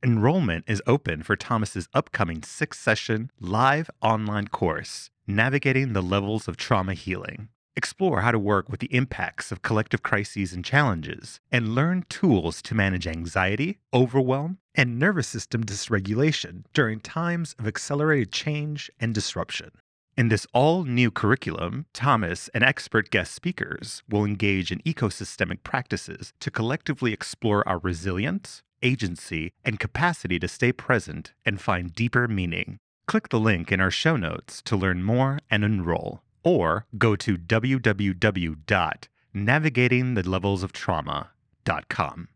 Enrollment is open for Thomas's upcoming six session live online course, Navigating the Levels of Trauma Healing. Explore how to work with the impacts of collective crises and challenges, and learn tools to manage anxiety, overwhelm, and nervous system dysregulation during times of accelerated change and disruption. In this all new curriculum, Thomas and expert guest speakers will engage in ecosystemic practices to collectively explore our resilience, agency, and capacity to stay present and find deeper meaning. Click the link in our show notes to learn more and enroll, or go to www.navigatingthelevelsoftrauma.com.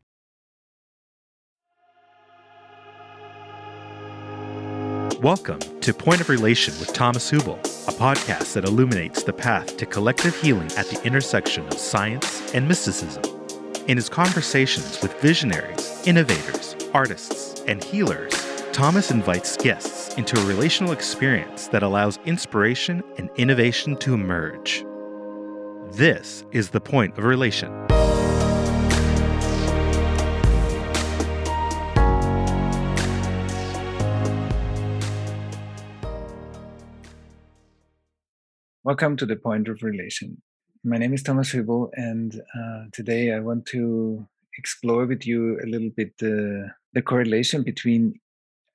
Welcome to Point of Relation with Thomas Hübl, a podcast that illuminates the path to collective healing at the intersection of science and mysticism. In his conversations with visionaries, innovators, artists, and healers, Thomas invites guests into a relational experience that allows inspiration and innovation to emerge. This is the point of relation. Welcome to the Point of Relation. My name is Thomas Hübl, and uh, today I want to explore with you a little bit the, the correlation between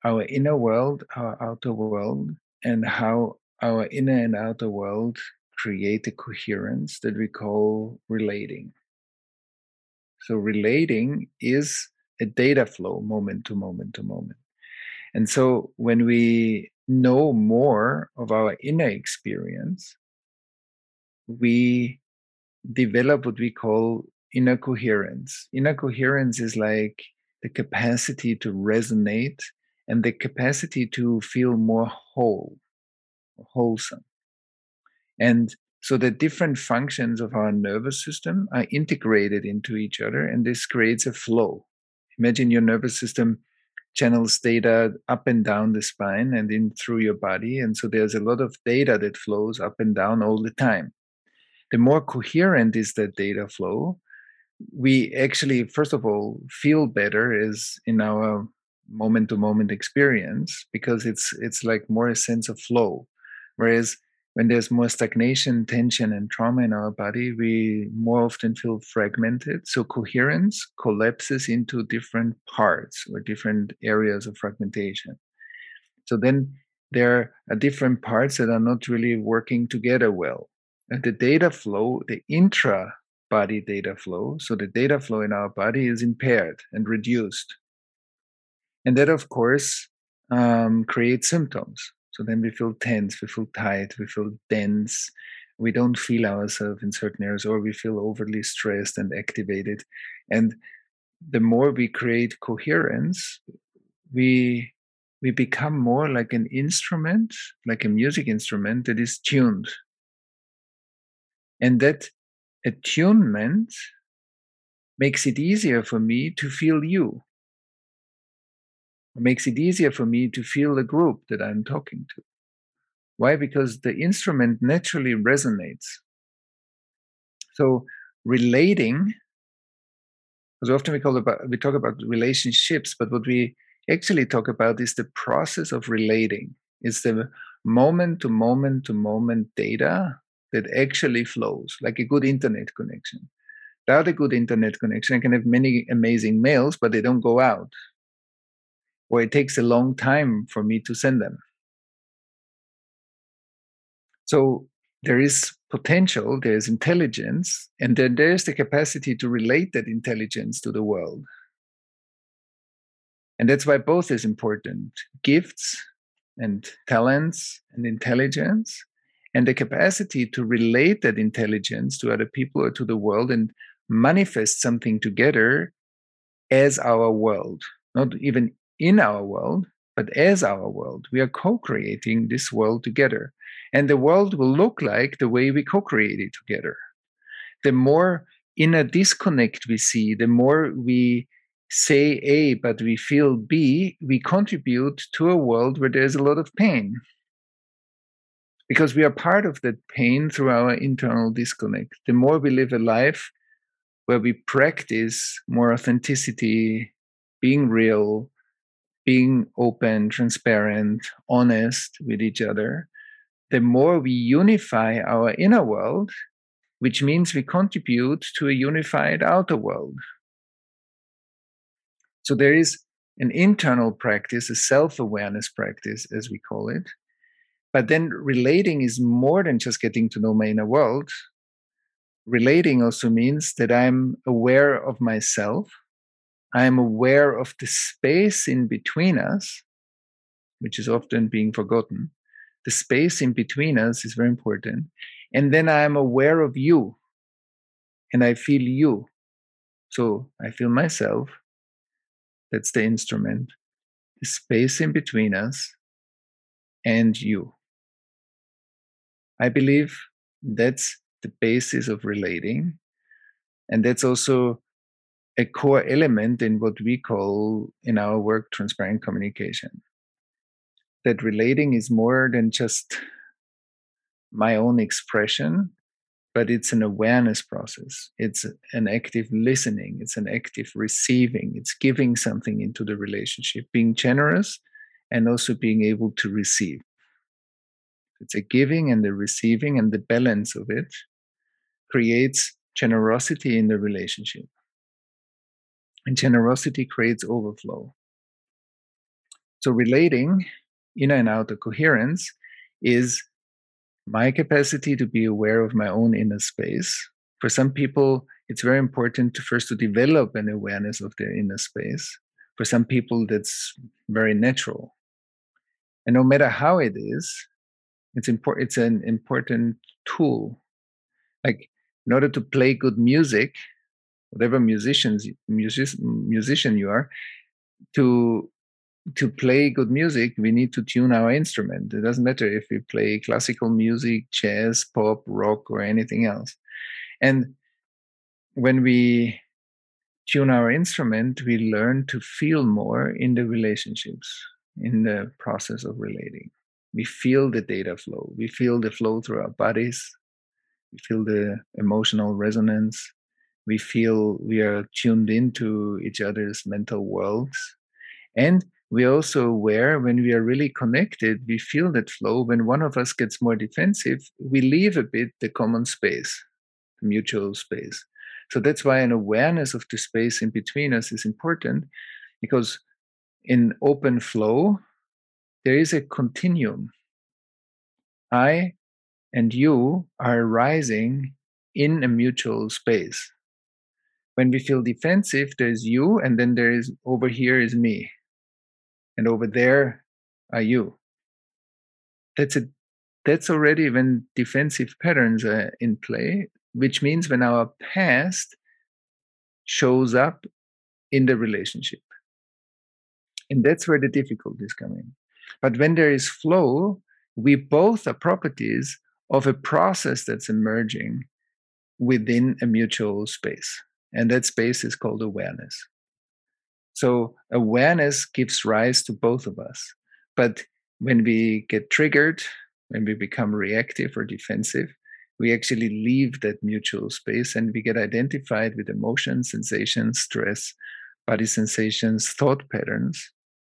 our inner world, our outer world, and how our inner and outer world create a coherence that we call relating. So, relating is a data flow moment to moment to moment. And so, when we know more of our inner experience, we develop what we call inner coherence. Inner coherence is like the capacity to resonate and the capacity to feel more whole, wholesome. And so the different functions of our nervous system are integrated into each other, and this creates a flow. Imagine your nervous system channels data up and down the spine and in through your body. And so there's a lot of data that flows up and down all the time the more coherent is that data flow, we actually, first of all, feel better is in our moment to moment experience because it's it's like more a sense of flow. Whereas when there's more stagnation, tension, and trauma in our body, we more often feel fragmented. So coherence collapses into different parts or different areas of fragmentation. So then there are different parts that are not really working together well the data flow, the intra body data flow, so the data flow in our body is impaired and reduced. And that, of course, um, creates symptoms. So then we feel tense, we feel tight, we feel dense, we don't feel ourselves in certain areas, or we feel overly stressed and activated. And the more we create coherence, we we become more like an instrument, like a music instrument that is tuned and that attunement makes it easier for me to feel you. It makes it easier for me to feel the group that I'm talking to. Why? Because the instrument naturally resonates. So relating, because often we call about we talk about relationships, but what we actually talk about is the process of relating. It's the moment to moment to moment data that actually flows, like a good internet connection. Without a good internet connection, I can have many amazing mails, but they don't go out. Or it takes a long time for me to send them. So there is potential, there's intelligence, and then there's the capacity to relate that intelligence to the world. And that's why both is important gifts and talents and intelligence and the capacity to relate that intelligence to other people or to the world and manifest something together as our world, not even in our world, but as our world. We are co creating this world together. And the world will look like the way we co create it together. The more inner disconnect we see, the more we say A, but we feel B, we contribute to a world where there's a lot of pain because we are part of that pain through our internal disconnect. The more we live a life where we practice more authenticity, being real, being open, transparent, honest with each other, the more we unify our inner world, which means we contribute to a unified outer world. So there is an internal practice, a self awareness practice, as we call it. But then relating is more than just getting to know my inner world. Relating also means that I'm aware of myself. I'm aware of the space in between us, which is often being forgotten. The space in between us is very important. And then I'm aware of you and I feel you. So I feel myself. That's the instrument. The space in between us and you. I believe that's the basis of relating. And that's also a core element in what we call in our work transparent communication. That relating is more than just my own expression, but it's an awareness process. It's an active listening, it's an active receiving, it's giving something into the relationship, being generous and also being able to receive. It's a giving and the receiving, and the balance of it creates generosity in the relationship. And generosity creates overflow. So, relating, inner and outer coherence, is my capacity to be aware of my own inner space. For some people, it's very important to first to develop an awareness of their inner space. For some people, that's very natural. And no matter how it is, it's important. It's an important tool. Like in order to play good music, whatever musicians music, musician you are, to to play good music, we need to tune our instrument. It doesn't matter if we play classical music, jazz, pop, rock, or anything else. And when we tune our instrument, we learn to feel more in the relationships, in the process of relating we feel the data flow. We feel the flow through our bodies. We feel the emotional resonance. We feel we are tuned into each other's mental worlds. And we are also aware when we are really connected we feel that flow. When one of us gets more defensive we leave a bit the common space the mutual space. So that's why an awareness of the space in between us is important because in open flow there is a continuum. I and you are arising in a mutual space. When we feel defensive, there's you, and then there is over here is me, and over there are you. That's a that's already when defensive patterns are in play, which means when our past shows up in the relationship. And that's where the difficulties come in. But when there is flow, we both are properties of a process that's emerging within a mutual space. And that space is called awareness. So awareness gives rise to both of us. But when we get triggered, when we become reactive or defensive, we actually leave that mutual space and we get identified with emotions, sensations, stress, body sensations, thought patterns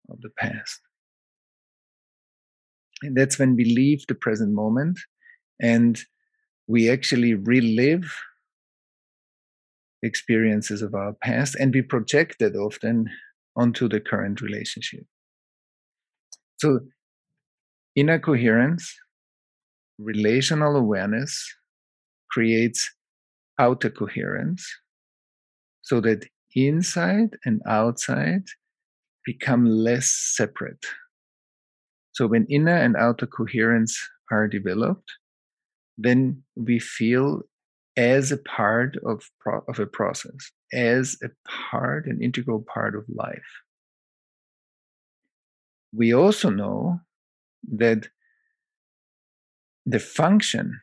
of the past. And that's when we leave the present moment and we actually relive experiences of our past and we project that often onto the current relationship. So, inner coherence, relational awareness creates outer coherence so that inside and outside become less separate. So when inner and outer coherence are developed, then we feel as a part of, pro- of a process, as a part, an integral part of life. We also know that the function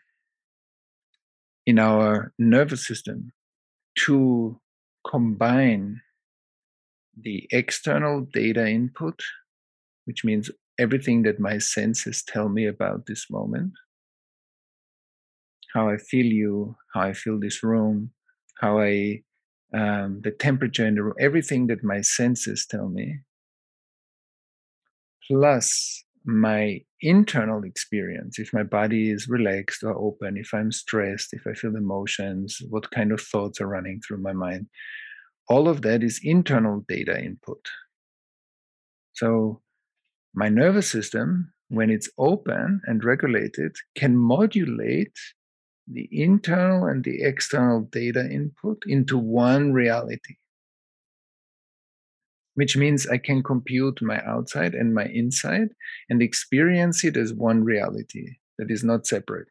in our nervous system to combine the external data input, which means everything that my senses tell me about this moment. How i feel you how i feel this room how i um, the temperature in the room everything that my senses tell me. Plus my internal experience, if my body is relaxed or open, if I'm stressed, if I feel emotions, what kind of thoughts are running through my mind, all of that is internal data input. So my nervous system, when it's open and regulated, can modulate the internal and the external data input into one reality. Which means I can compute my outside and my inside and experience it as one reality that is not separate.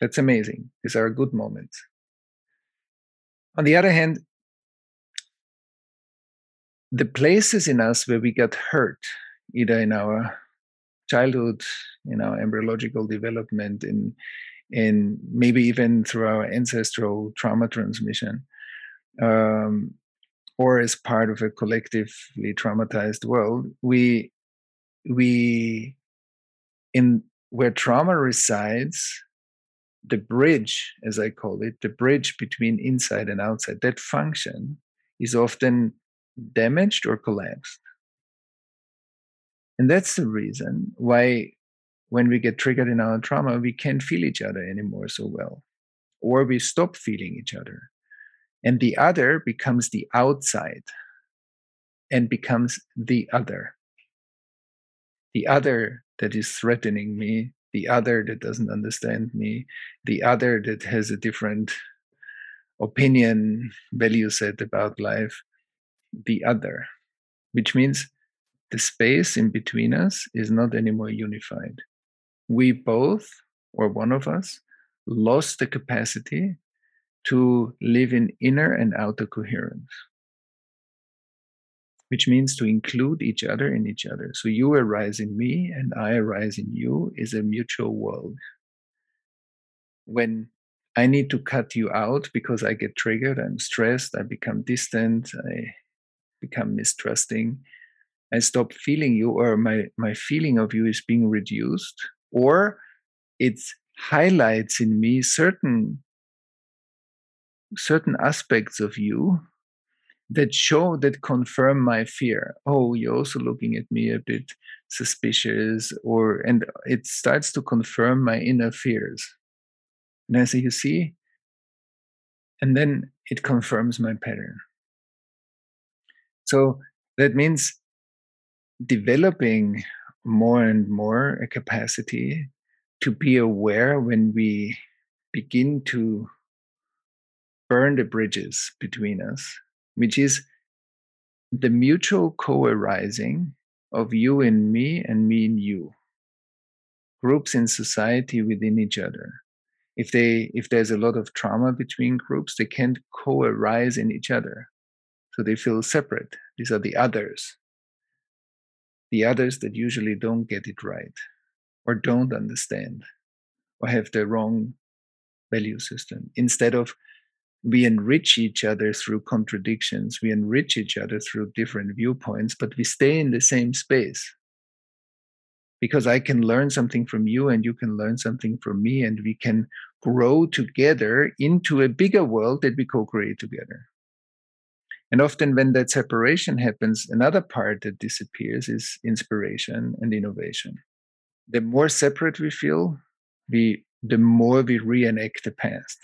That's amazing. These are good moments. On the other hand, the places in us where we got hurt, either in our childhood, in our embryological development, in in maybe even through our ancestral trauma transmission, um, or as part of a collectively traumatized world, we we in where trauma resides, the bridge, as I call it, the bridge between inside and outside, that function is often damaged or collapsed. And that's the reason why when we get triggered in our trauma, we can't feel each other anymore so well, or we stop feeling each other. And the other becomes the outside and becomes the other. The other that is threatening me, the other that doesn't understand me, the other that has a different opinion, value set about life, the other, which means the space in between us is not anymore unified. We both, or one of us, lost the capacity to live in inner and outer coherence, which means to include each other in each other. So you arise in me and I arise in you is a mutual world. When I need to cut you out because I get triggered, I'm stressed, I become distant, I become mistrusting. I stop feeling you or my my feeling of you is being reduced or it highlights in me certain certain aspects of you that show that confirm my fear. Oh you're also looking at me a bit suspicious or and it starts to confirm my inner fears. And i say you see? And then it confirms my pattern so that means developing more and more a capacity to be aware when we begin to burn the bridges between us, which is the mutual co arising of you and me and me and you. Groups in society within each other. If they if there's a lot of trauma between groups they can't co-arise in each other so they feel separate. These are the others. The others that usually don't get it right or don't understand or have the wrong value system. Instead of we enrich each other through contradictions, we enrich each other through different viewpoints, but we stay in the same space. Because I can learn something from you and you can learn something from me, and we can grow together into a bigger world that we co create together. And often, when that separation happens, another part that disappears is inspiration and innovation. The more separate we feel, we, the more we reenact the past.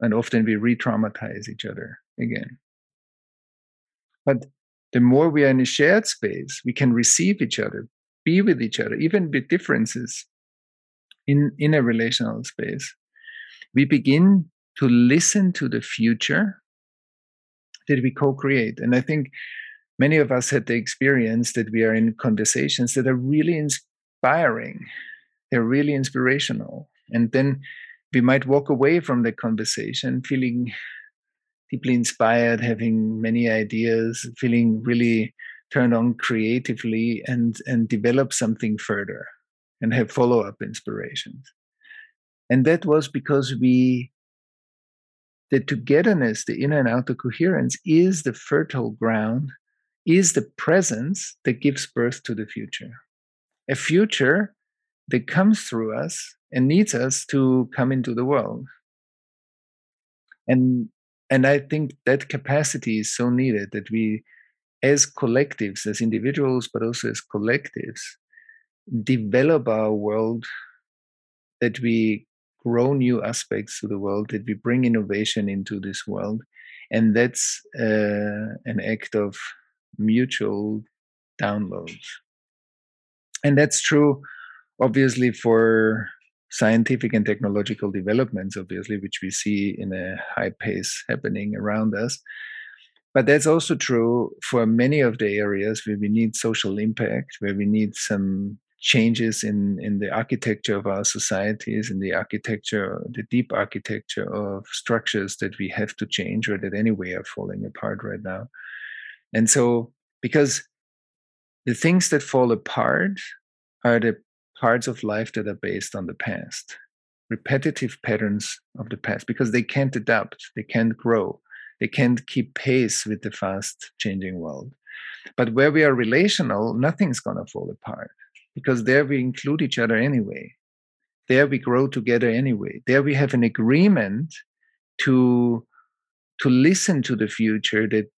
And often we re traumatize each other again. But the more we are in a shared space, we can receive each other, be with each other, even with differences in, in a relational space. We begin to listen to the future that we co-create? And i think many of us had the experience that we are in conversations that are really inspiring. They're really inspirational. And then we might walk away from the conversation feeling deeply inspired having many ideas feeling really turned on creatively and and develop something further and have follow-up inspirations. And that was because we the togetherness, the inner and outer coherence, is the fertile ground, is the presence that gives birth to the future. A future that comes through us and needs us to come into the world. And and I think that capacity is so needed that we as collectives, as individuals, but also as collectives, develop our world, that we grow new aspects to the world, that we bring innovation into this world. And that's uh, an act of mutual downloads. And that's true, obviously, for scientific and technological developments, obviously, which we see in a high pace happening around us. But that's also true for many of the areas where we need social impact, where we need some changes in, in the architecture of our societies, in the architecture, the deep architecture of structures that we have to change or that anyway are falling apart right now. And so, because the things that fall apart are the parts of life that are based on the past, repetitive patterns of the past, because they can't adapt, they can't grow, they can't keep pace with the fast changing world. But where we are relational, nothing's going to fall apart because there we include each other anyway. There we grow together anyway. There we have an agreement to to listen to the future that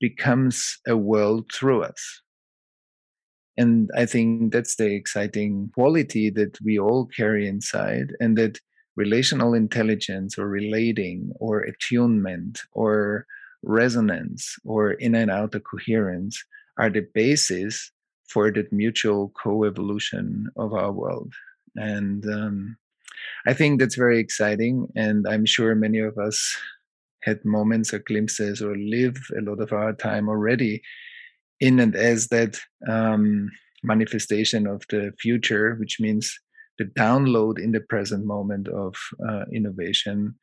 becomes a world through us. And I think that's the exciting quality that we all carry inside, and that relational intelligence or relating or attunement or resonance or in and outer coherence are the basis for that mutual co-evolution of our world. And um, i think that's very exciting and i'm sure many of us had moments or glimpses or live a lot of our time already in and as that um, manifestation of the future which means the download in the present moment of uh, innovation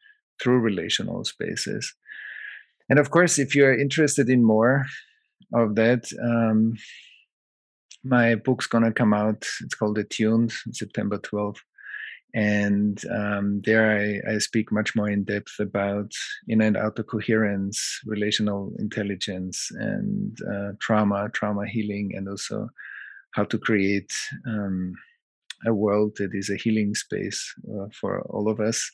through relational spaces. And of course if you're interested in more of that um, my book's gonna come out. It's called Attuned, September 12th. And um, there I, I, speak much more in depth about inner and outer coherence, relational intelligence, and uh, trauma, trauma healing, and also how to create um, a world that is a healing space uh, for all of us.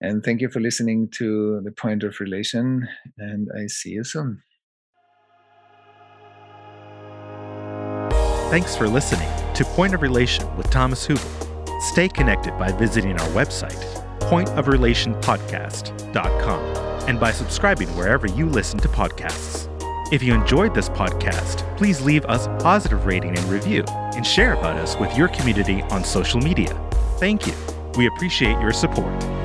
And thank you for listening to The Point of Relation, and I see you soon. Thanks for listening to Point of Relation with Thomas Hübl. Stay connected by visiting our website, pointofrelationpodcast.com, and by subscribing wherever you listen to podcasts. If you enjoyed this podcast, please leave us a positive rating and review and share about us with your community on social media. Thank you. We appreciate your support.